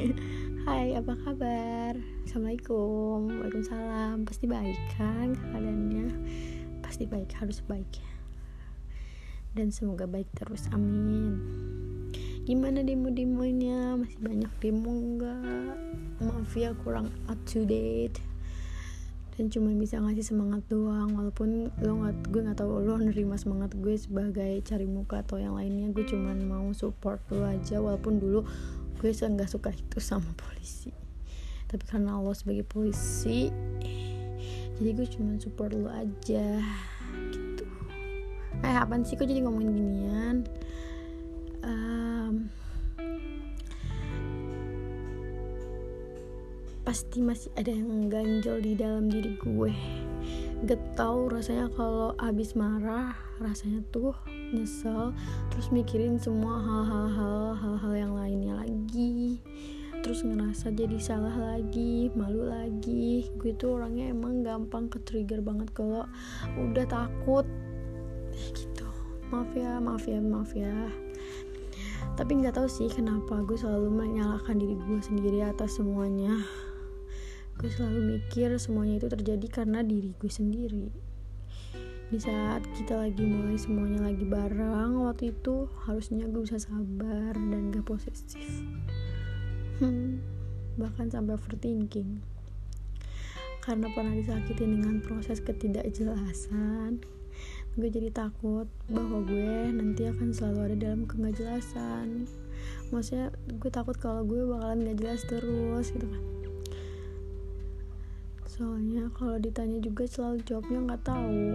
Hai apa kabar? Assalamualaikum. Waalaikumsalam. Pasti baik kan keadaannya? Pasti baik harus baik. Dan semoga baik terus amin. Gimana demo-demonya? Masih banyak demo enggak Maaf ya kurang up to date. Dan cuma bisa ngasih semangat doang walaupun lo nggak gue nggak tahu lo nerima semangat gue sebagai cari muka atau yang lainnya. Gue cuma mau support lo aja walaupun dulu gue nggak suka itu sama polisi. Tapi karena Allah sebagai polisi jadi gue cuma support lo aja gitu. Eh apaan sih? Kok jadi ngomongin ginian? Pasti masih ada yang ganjel di dalam diri gue gak tau rasanya kalau abis marah rasanya tuh nyesel terus mikirin semua hal-hal hal-hal yang lainnya lagi. Terus ngerasa jadi salah lagi malu lagi. Gue tuh orangnya emang gampang ke trigger banget kalau udah takut. Gitu. Maaf ya maaf ya maaf ya. Tapi nggak tahu sih kenapa gue selalu menyalahkan diri gue sendiri atas semuanya gue selalu mikir semuanya itu terjadi karena diri gue sendiri. Di saat kita lagi mulai semuanya lagi bareng waktu itu harusnya gue bisa sabar dan gak posesif. Hmm, bahkan sampai overthinking. Karena pernah disakitin dengan proses ketidakjelasan gue jadi takut bahwa gue nanti akan selalu ada dalam kegajelasan maksudnya gue takut kalau gue bakalan gak jelas terus gitu kan soalnya kalau ditanya juga selalu jawabnya nggak tahu.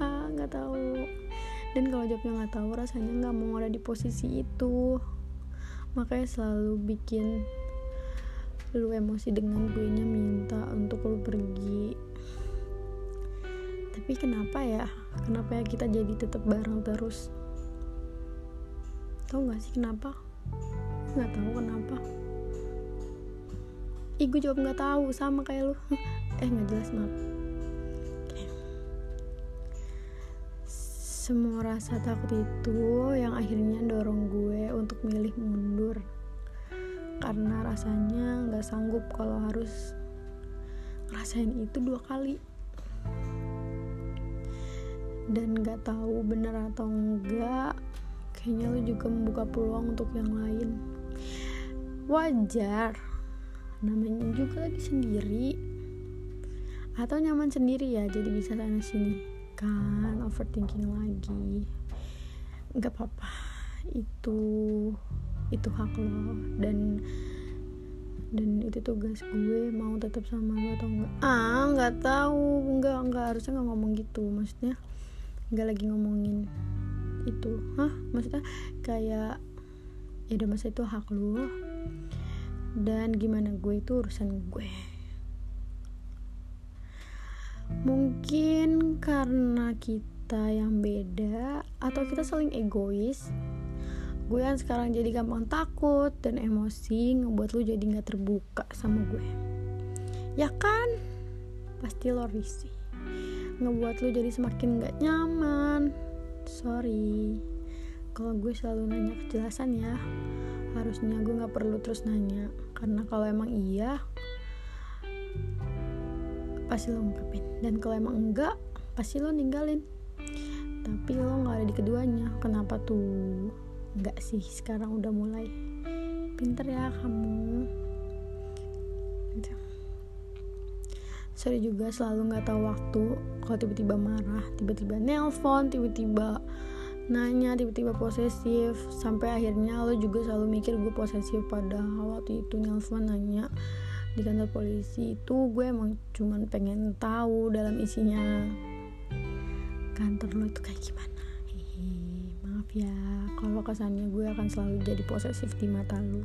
Ha nggak tahu. Dan kalau jawabnya nggak tahu rasanya nggak mau ada di posisi itu. Makanya selalu bikin lu emosi dengan gue nya minta untuk lu pergi. Tapi kenapa ya? Kenapa ya kita jadi tetap bareng terus? Tau gak sih kenapa? Nggak tahu kenapa ih gue jawab nggak tahu sama kayak lu. Eh nggak jelas maaf. Semua rasa takut itu yang akhirnya dorong gue untuk milih mundur. Karena rasanya nggak sanggup kalau harus ngerasain itu dua kali. Dan nggak tahu bener atau enggak kayaknya lu juga membuka peluang untuk yang lain. Wajar namanya juga lagi sendiri. Atau nyaman sendiri ya jadi bisa sana sini. Kan overthinking lagi. Nggak apa-apa. Itu itu hak lo. Dan dan itu tugas gue mau tetap sama lo atau enggak ah nggak tahu. Nggak nggak harusnya nggak ngomong gitu. Maksudnya nggak lagi ngomongin itu. Hah? Maksudnya kayak ya udah masa itu hak lo dan gimana gue itu urusan gue. Mungkin karena kita yang beda atau kita saling egois gue yang sekarang jadi gampang takut dan emosi ngebuat lu jadi nggak terbuka sama gue. Ya kan? Pasti lo risih. Ngebuat lu jadi semakin nggak nyaman. Sorry. Kalau gue selalu nanya kejelasan ya harusnya gue nggak perlu terus nanya. Karena kalau emang iya pasti lo ungkapin dan kalau emang enggak pasti lo ninggalin. Tapi lo nggak ada di keduanya. Kenapa tuh? Enggak sih sekarang udah mulai. Pinter ya kamu. Gitu. sorry juga selalu nggak tahu waktu. Kalau tiba-tiba marah tiba-tiba nelpon tiba-tiba nanya tiba-tiba posesif. Sampai akhirnya lo juga selalu mikir gue posesif. Pada waktu itu nelfon nanya di kantor polisi itu gue emang cuman pengen tahu dalam isinya kantor lo itu kayak gimana? Maaf ya. Kalau kesannya gue akan selalu jadi posesif di mata lo.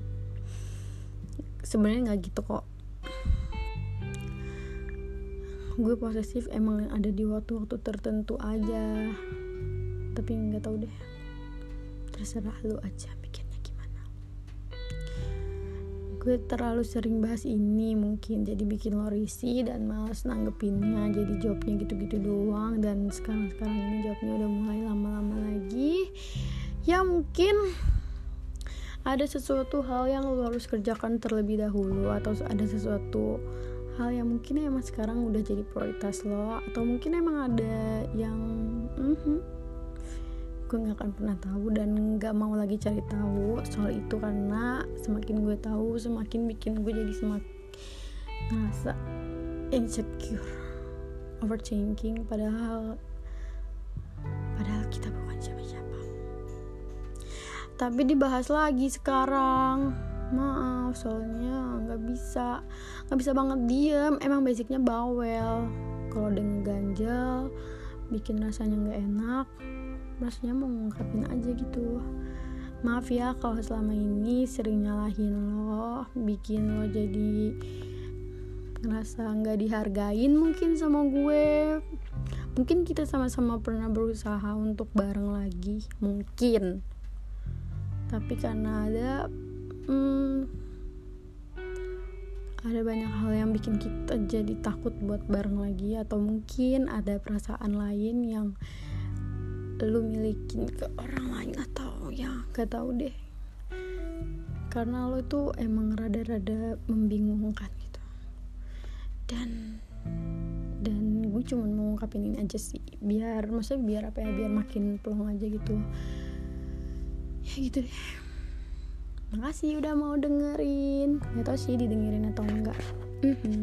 Sebenarnya nggak gitu kok. Gue posesif emang ada di waktu-waktu tertentu aja tapi nggak tahu deh. Terserah lu aja mikirnya gimana. Gue terlalu sering bahas ini mungkin jadi bikin lo risih dan males nanggepinnya jadi jawabnya gitu-gitu doang. Dan sekarang-sekarang ini jawabnya udah mulai lama-lama lagi. Ya mungkin ada sesuatu hal yang lo harus kerjakan terlebih dahulu atau ada sesuatu hal yang mungkin emang sekarang udah jadi prioritas lo atau mungkin emang ada yang gue nggak akan pernah tahu dan nggak mau lagi cari tahu soal itu karena semakin gue tahu semakin bikin gue jadi semakin ngerasa insecure overthinking. Padahal padahal kita bukan siapa-siapa. Tapi dibahas lagi sekarang. Maaf soalnya nggak bisa nggak bisa banget diem. Emang basicnya bawel. Kalau dengan ganjel bikin rasanya nggak enak rasanya mau ngungkapin aja gitu. Maaf ya kalau selama ini sering nyalahin lo bikin lo jadi ngerasa nggak dihargain mungkin sama gue. Mungkin kita sama-sama pernah berusaha untuk bareng lagi mungkin. Tapi karena ada hmm, ada banyak hal yang bikin kita jadi takut buat bareng lagi atau mungkin ada perasaan lain yang lu milikin ke orang lain atau ya gak tau deh. Karena lo tuh emang rada-rada membingungkan gitu. Dan dan gue cuma mau ngungkapin ini aja sih. Biar maksudnya biar apa ya biar makin pelong aja gitu. Ya gitu deh. Makasih udah mau dengerin. Gak tau sih didengerin atau enggak. Mm -hmm.